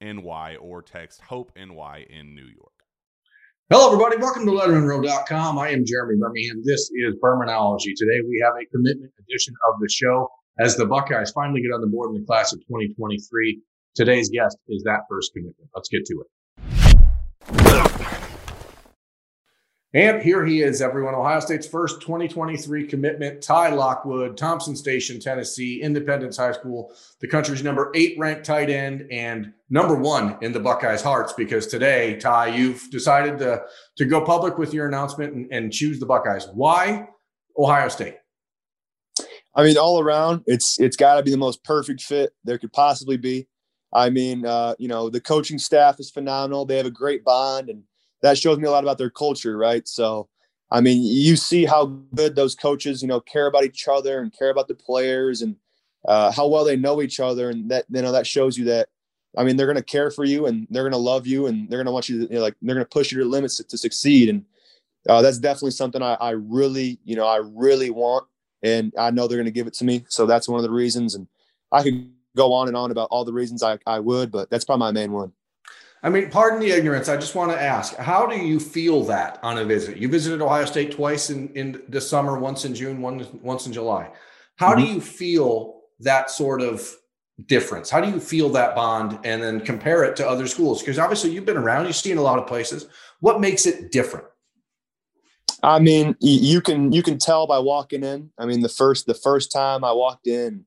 NY or text Hope NY in New York. Hello, everybody. Welcome to lettermenrow.com. I am Jeremy Birmingham. This is Bermanology. Today we have a commitment edition of the show as the Buckeyes finally get on the board in the class of 2023. Today's guest is that first commitment. Let's get to it. And here he is, everyone. Ohio State's first 2023 commitment, Ty Lockwood, Thompson Station, Tennessee, Independence High School, the country's number eight ranked tight end and number one in the Buckeyes' hearts. Because today, Ty, you've decided to, to go public with your announcement and, and choose the Buckeyes. Why Ohio State? I mean, all around, it's it's got to be the most perfect fit there could possibly be. I mean, uh, you know, the coaching staff is phenomenal. They have a great bond and that shows me a lot about their culture, right? So, I mean, you see how good those coaches, you know, care about each other and care about the players and uh, how well they know each other, and that you know that shows you that. I mean, they're going to care for you and they're going to love you and they're going to want you to you know, like they're going to push you to limits to, to succeed, and uh, that's definitely something I, I really, you know, I really want, and I know they're going to give it to me. So that's one of the reasons, and I could go on and on about all the reasons I, I would, but that's probably my main one. I mean, pardon the ignorance. I just want to ask, how do you feel that on a visit? You visited Ohio State twice in, in the summer, once in June, one, once in July. How mm-hmm. do you feel that sort of difference? How do you feel that bond and then compare it to other schools? Because obviously you've been around, you've seen a lot of places. What makes it different? I mean, you can you can tell by walking in. I mean, the first the first time I walked in,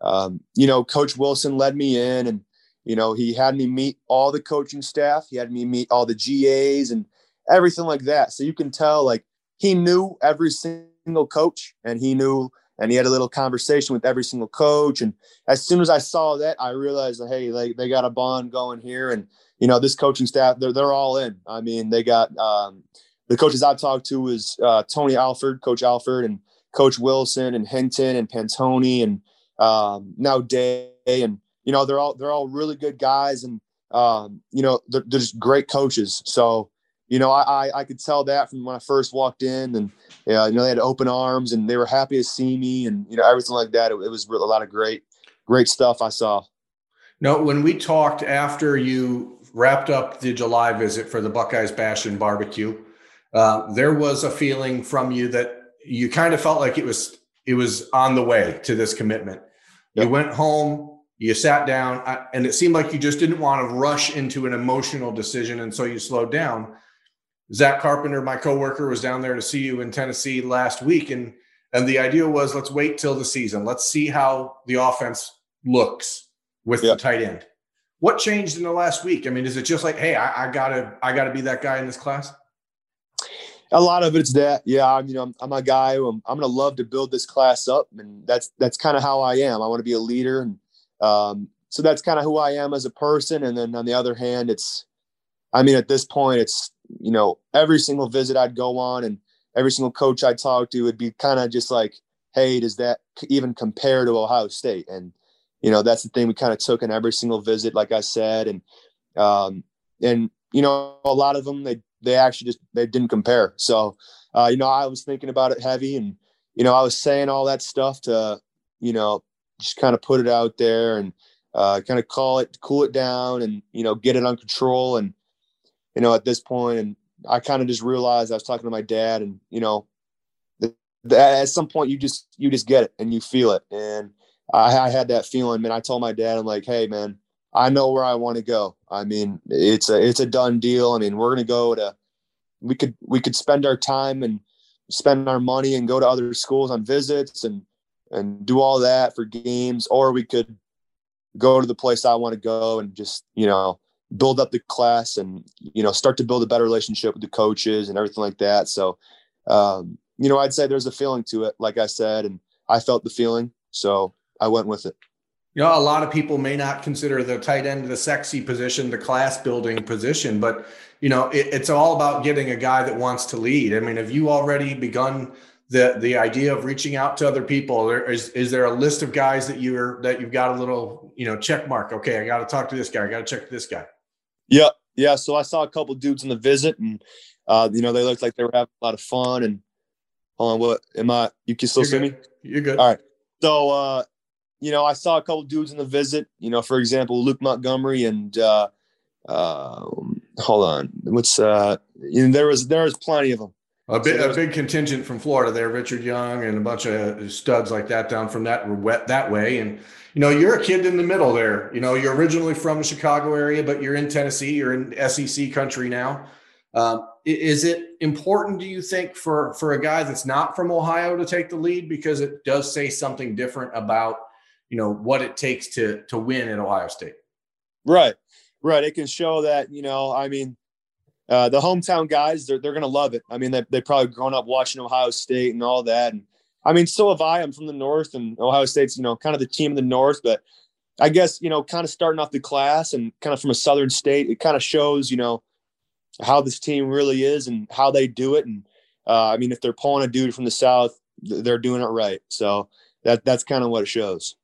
um, you know, Coach Wilson led me in and you know, he had me meet all the coaching staff. He had me meet all the GAs and everything like that. So you can tell like he knew every single coach and he knew and he had a little conversation with every single coach. And as soon as I saw that, I realized that, hey, like they got a bond going here. And, you know, this coaching staff, they're, they're all in. I mean, they got um, the coaches I've talked to is uh, Tony Alford, Coach Alford, and Coach Wilson, and Hinton, and Pantoni, and um, now Day. And you know, they're all they're all really good guys, and um, you know, they're, they're, just great coaches. So, you know, I, I, I could tell that from when I first walked in, and yeah, you know, they had open arms, and they were happy to see me, and you know, everything like that. It, it was a lot of great, great stuff I saw. No, when we talked after you wrapped up the July visit for the Buckeyes Bash and Barbecue, uh, there was a feeling from you that you kind of felt like it was it was on the way to this commitment. Yep. You went home you sat down and it seemed like you just didn't want to rush into an emotional decision and so you slowed down zach carpenter my coworker was down there to see you in tennessee last week and and the idea was let's wait till the season let's see how the offense looks with the tight end. What changed in the last week? I mean, is it just like, hey, I, I gotta, I gotta be that guy in this class? A lot of it's that, yeah. I'm, you know, I'm, I'm a guy who I'm, I'm gonna love to build this class up, and that's that's kind of how I am. I want to be a leader, and um, so that's kind of who I am as a person. And then on the other hand, it's, I mean, at this point, it's you know, every single visit I'd go on, and every single coach I talked to would be kind of just like, hey, does that even compare to Ohio State? And you know that's the thing we kind of took in every single visit like i said and um and you know a lot of them they they actually just they didn't compare so uh you know i was thinking about it heavy and you know i was saying all that stuff to you know just kind of put it out there and uh kind of call it cool it down and you know get it on control and you know at this point and i kind of just realized i was talking to my dad and you know at some point you just you just get it and you feel it and I, I had that feeling, man. I told my dad, I'm like, hey, man, I know where I want to go. I mean, it's a it's a done deal. I mean, we're gonna go to we could we could spend our time and spend our money and go to other schools on visits and and do all that for games, or we could go to the place I want to go and just you know build up the class and you know start to build a better relationship with the coaches and everything like that. So, um, you know, I'd say there's a feeling to it, like I said, and I felt the feeling. So I went with it. You know, a lot of people may not consider the tight end the sexy position, the class building position, but you know, it, it's all about getting a guy that wants to lead. I mean, have you already begun the the idea of reaching out to other people? Is is there a list of guys that you're that you've got a little you know check mark? Okay, I got to talk to this guy. I got to check this guy. Yeah, yeah. So I saw a couple dudes in the visit, and uh, you know, they looked like they were having a lot of fun. And hold on, what am I? You can still you're see good. me? You're good. All right. So uh, you know, I saw a couple dudes in the visit. You know, for example, Luke Montgomery and uh, uh, hold on, what's uh, you know, there was there was plenty of them. A big, so a big contingent from Florida there, Richard Young and a bunch of studs like that down from that wet that way. And you know, you're a kid in the middle there. You know, you're originally from the Chicago area, but you're in Tennessee. You're in SEC country now. Um, is it important, do you think, for for a guy that's not from Ohio to take the lead because it does say something different about you know what it takes to to win at Ohio State. Right, right. It can show that you know. I mean, uh, the hometown guys they're they're gonna love it. I mean, they they probably grown up watching Ohio State and all that. And I mean, so have I. I'm from the north, and Ohio State's you know kind of the team of the north, but. I guess you know, kind of starting off the class and kind of from a southern state, it kind of shows you know how this team really is and how they do it. And uh, I mean, if they're pulling a dude from the south, they're doing it right. So that that's kind of what it shows.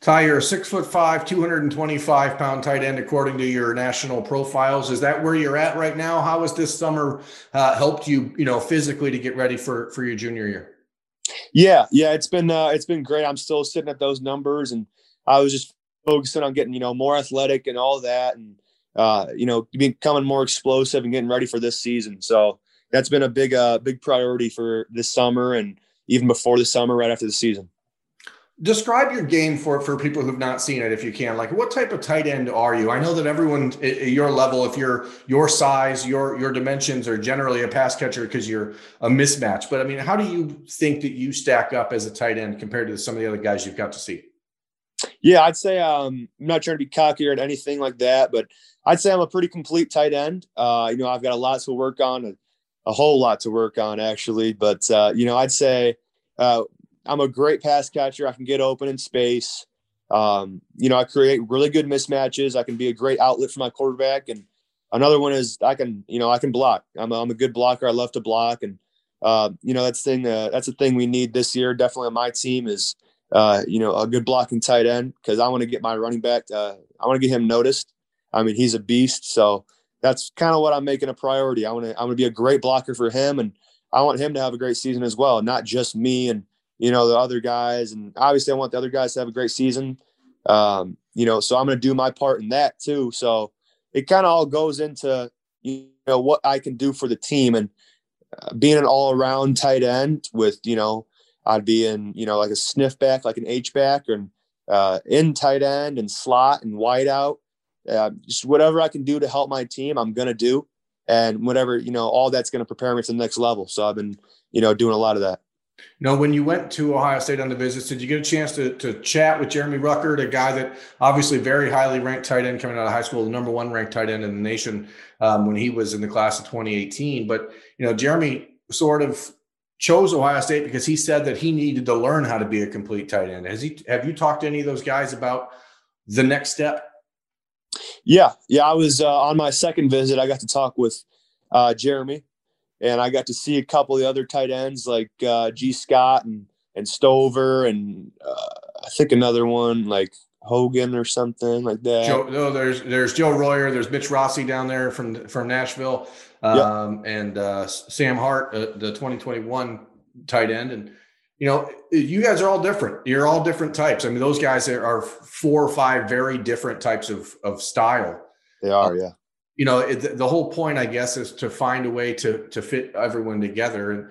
Ty, you're a six foot five, 225 pound tight end, according to your national profiles. Is that where you're at right now? How has this summer uh, helped you, you know, physically to get ready for for your junior year? Yeah, yeah, it's been uh, it's been great. I'm still sitting at those numbers, and I was just focusing on getting you know more athletic and all that, and uh, you know becoming more explosive and getting ready for this season. So that's been a big uh, big priority for this summer and even before the summer, right after the season describe your game for for people who've not seen it if you can. Like what type of tight end are you? I know that everyone at your level if you're your size your your dimensions are generally a pass catcher because you're a mismatch. But i mean how do you think that you stack up as a tight end compared to some of the other guys you've got to see? Yeah i'd say um, i'm not trying to be cocky or anything like that but i'd say i'm a pretty complete tight end. Uh, you know i've got a lot to work on a, a whole lot to work on actually. But uh, you know i'd say uh, I'm a great pass catcher. I can get open in space. Um, you know, I create really good mismatches. I can be a great outlet for my quarterback. And another one is I can, you know, I can block. I'm a, I'm a good blocker. I love to block. And, uh, you know, that's thing, uh, that's a thing we need this year. Definitely on my team is, uh, you know, a good blocking tight end. Cause I want to get my running back, uh, I want to get him noticed. I mean, he's a beast. So that's kind of what I'm making a priority. I want to, I'm going to be a great blocker for him. And I want him to have a great season as well. Not just me and, you know, the other guys. And obviously, I want the other guys to have a great season. Um, you know, so I'm going to do my part in that too. So it kind of all goes into, you know, what I can do for the team and uh, being an all around tight end with, you know, I'd be in, you know, like a sniff back, like an H back and uh, in tight end and slot and wide out. Uh, just whatever I can do to help my team, I'm going to do. And whatever, you know, all that's going to prepare me for the next level. So I've been, you know, doing a lot of that. You know, when you went to Ohio State on the visits, did you get a chance to, to chat with Jeremy Ruckert, a guy that obviously very highly ranked tight end coming out of high school, the number one ranked tight end in the nation um, when he was in the class of 2018. But, you know, Jeremy sort of chose Ohio State because he said that he needed to learn how to be a complete tight end. Has he, have you talked to any of those guys about the next step? Yeah. Yeah. I was uh, on my second visit. I got to talk with uh, Jeremy and I got to see a couple of the other tight ends like uh, Gee Scott and and Stover and uh, I think another one like Hogan or something like that. Joe, no, there's there's Joe Royer, there's Mitch Rossi down there from from Nashville, um, yep. and uh, Sam Hart, uh, the 2021 tight end, and you know you guys are all different. You're all different types. I mean, those guys are four or five very different types of of style. They are, yeah you know it, the whole point i guess is to find a way to to fit everyone together. And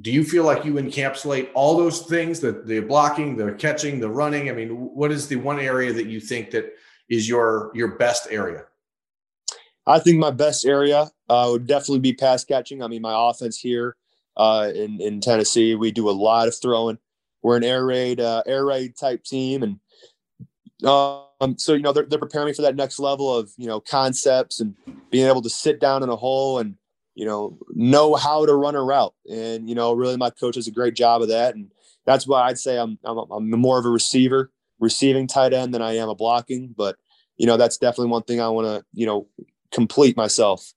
do you feel like you encapsulate all those things the the blocking the catching the running? I mean what is the one area that you think that is your your best area? I think my best area uh, would definitely be pass catching. I mean my offense here uh, in in tennessee we do a lot of throwing. We're an air raid uh, air raid type team and um, so you know they're, they're preparing me for that next level of you know concepts and being able to sit down in a hole and you know know how to run a route. And you know, really, my coach does a great job of that. And that's why I'd say I'm I'm, I'm more of a receiver, receiving tight end than I am a blocking. But you know, that's definitely one thing I want to you know complete myself.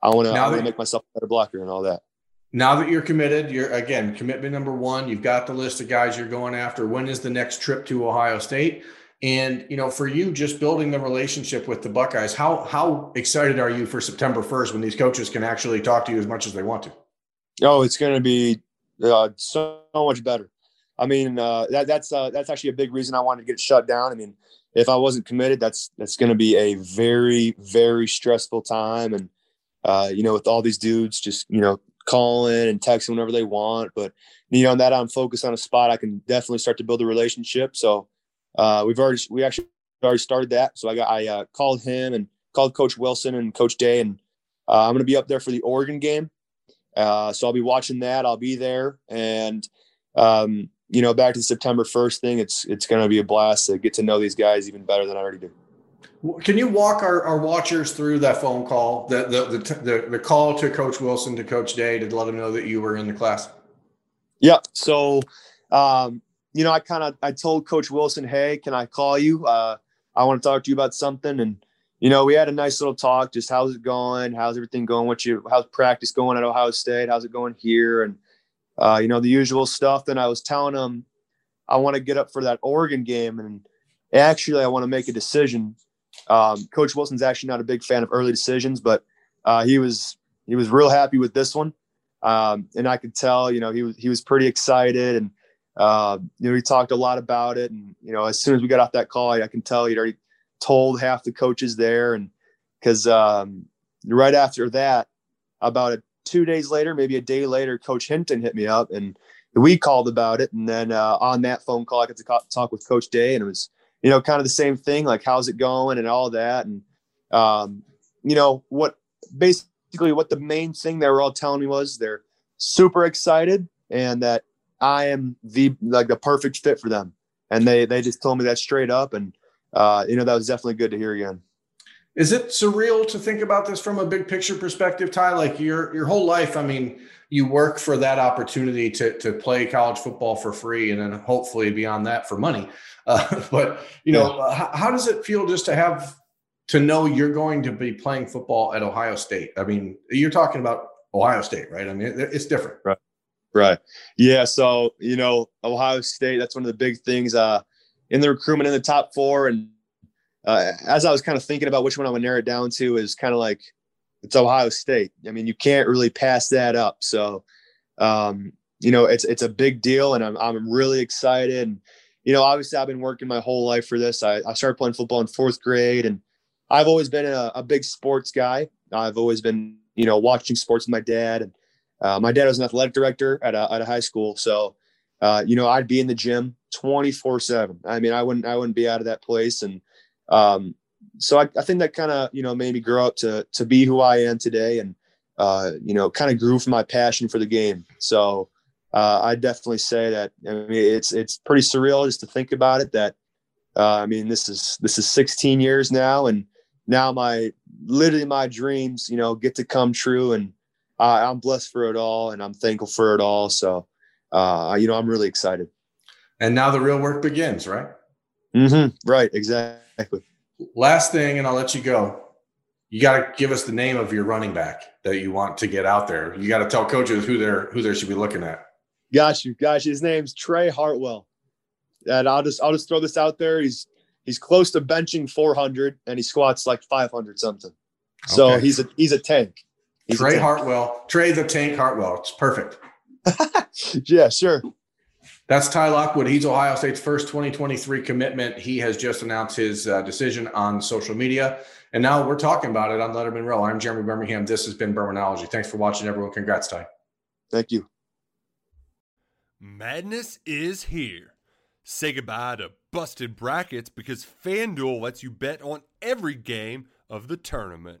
I want to I want to make myself a better blocker and all that. Now that you're committed, you're again commitment number one. You've got the list of guys you're going after. When is the next trip to Ohio State? And you know, for you, just building the relationship with the Buckeyes, how how excited are you for September first when these coaches can actually talk to you as much as they want to? Oh, it's going to be uh, so much better. I mean, uh, that, that's uh, that's actually a big reason I wanted to get shut down. I mean, if I wasn't committed, that's that's going to be a very very stressful time, and uh, you know, with all these dudes just you know calling and texting whenever they want. But you know, that I'm focused on a spot, I can definitely start to build a relationship. So uh, we've already we actually already started that. So I got I uh, called him and called Coach Wilson and Coach Day, and uh, I'm going to be up there for the Oregon game. Uh, so I'll be watching that. I'll be there, and um, you know, back to the September 1st thing. It's it's going to be a blast to get to know these guys even better than I already do. Can you walk our, our watchers through that phone call, the the, the the the call to Coach Wilson to Coach Day to let them know that you were in the class? Yeah. So um, you know, I kind of I told Coach Wilson, "Hey, can I call you? Uh, I want to talk to you about something." And you know, we had a nice little talk. Just how's it going? How's everything going? What you? How's practice going at Ohio State? How's it going here? And uh, you know, the usual stuff. Then I was telling him I want to get up for that Oregon game, and actually, I want to make a decision. Um, Coach Wilson's actually not a big fan of early decisions, but uh, he was he was real happy with this one, um, and I could tell, you know, he was he was pretty excited and uh, you know, he talked a lot about it. And, you know, as soon as we got off that call, I, I can tell he'd already told half the coaches there. And because um, right after that, about a, two days later, maybe a day later, Coach Hinton hit me up and we called about it. And then uh, on that phone call, I got to talk with Coach Day, and it was, you know, kind of the same thing like, how's it going and all that. And, um, you know, what basically what the main thing they were all telling me was they're super excited and that I am the like the perfect fit for them. And they they just told me that straight up, and uh, you know that was definitely good to hear again. Is it surreal to think about this from a big picture perspective, Ty? Like your your whole life, I mean, you work for that opportunity to to play college football for free, and then hopefully beyond that for money. Uh, but you know, yeah. how, how does it feel just to have to know you're going to be playing football at Ohio State? I mean, you're talking about Ohio State, right? I mean, it's different. Right. Right. Yeah. So, you know, Ohio State, that's one of the big things uh, in the recruitment in the top four. And uh, as I was kind of thinking about which one I would narrow it down to, is kind of like it's Ohio State. I mean, you can't really pass that up. So, um, you know, it's it's a big deal, and I'm I'm really excited. And you know, obviously, I've been working my whole life for this. I, I started playing football in fourth grade, and I've always been a, a big sports guy. I've always been, you know, watching sports with my dad, and uh, my dad was an athletic director at a, at a high school, so uh, you know I'd be in the gym 24 seven. I mean, I wouldn't I wouldn't be out of that place, and um, so I, I think that kind of you know made me grow up to to be who I am today, and uh, you know kind of grew from my passion for the game. So uh, I definitely say that. I mean, it's it's pretty surreal just to think about it. That uh, I mean, this is this is 16 years now, and now my literally my dreams, you know, get to come true, and uh, I'm blessed for it all, and I'm thankful for it all. So, uh, you know, I'm really excited. And now the real work begins, right? Mm-hmm. Right. Exactly. Last thing, and I'll let you go. You got to give us the name of your running back that you want to get out there. You got to tell coaches who they're who they should be looking at. Got you. Gosh, his name's Trey Hartwell. And I'll just I'll just throw this out there. He's he's close to benching 400 and he squats like 500 something. So okay. he's a he's a tank. He's Trey. Hartwell. Trey the Tank Hartwell. It's perfect. yeah, sure. That's Ty Lockwood. He's Ohio State's first 2023 commitment. He has just announced his uh, decision on social media. And now we're talking about it on Lettermen Row. I'm Jeremy Birmingham. This has been Bermanology. Thanks for watching, everyone. Congrats, Ty. Thank you. Madness is here. Say goodbye to busted brackets because FanDuel lets you bet on every game of the tournament.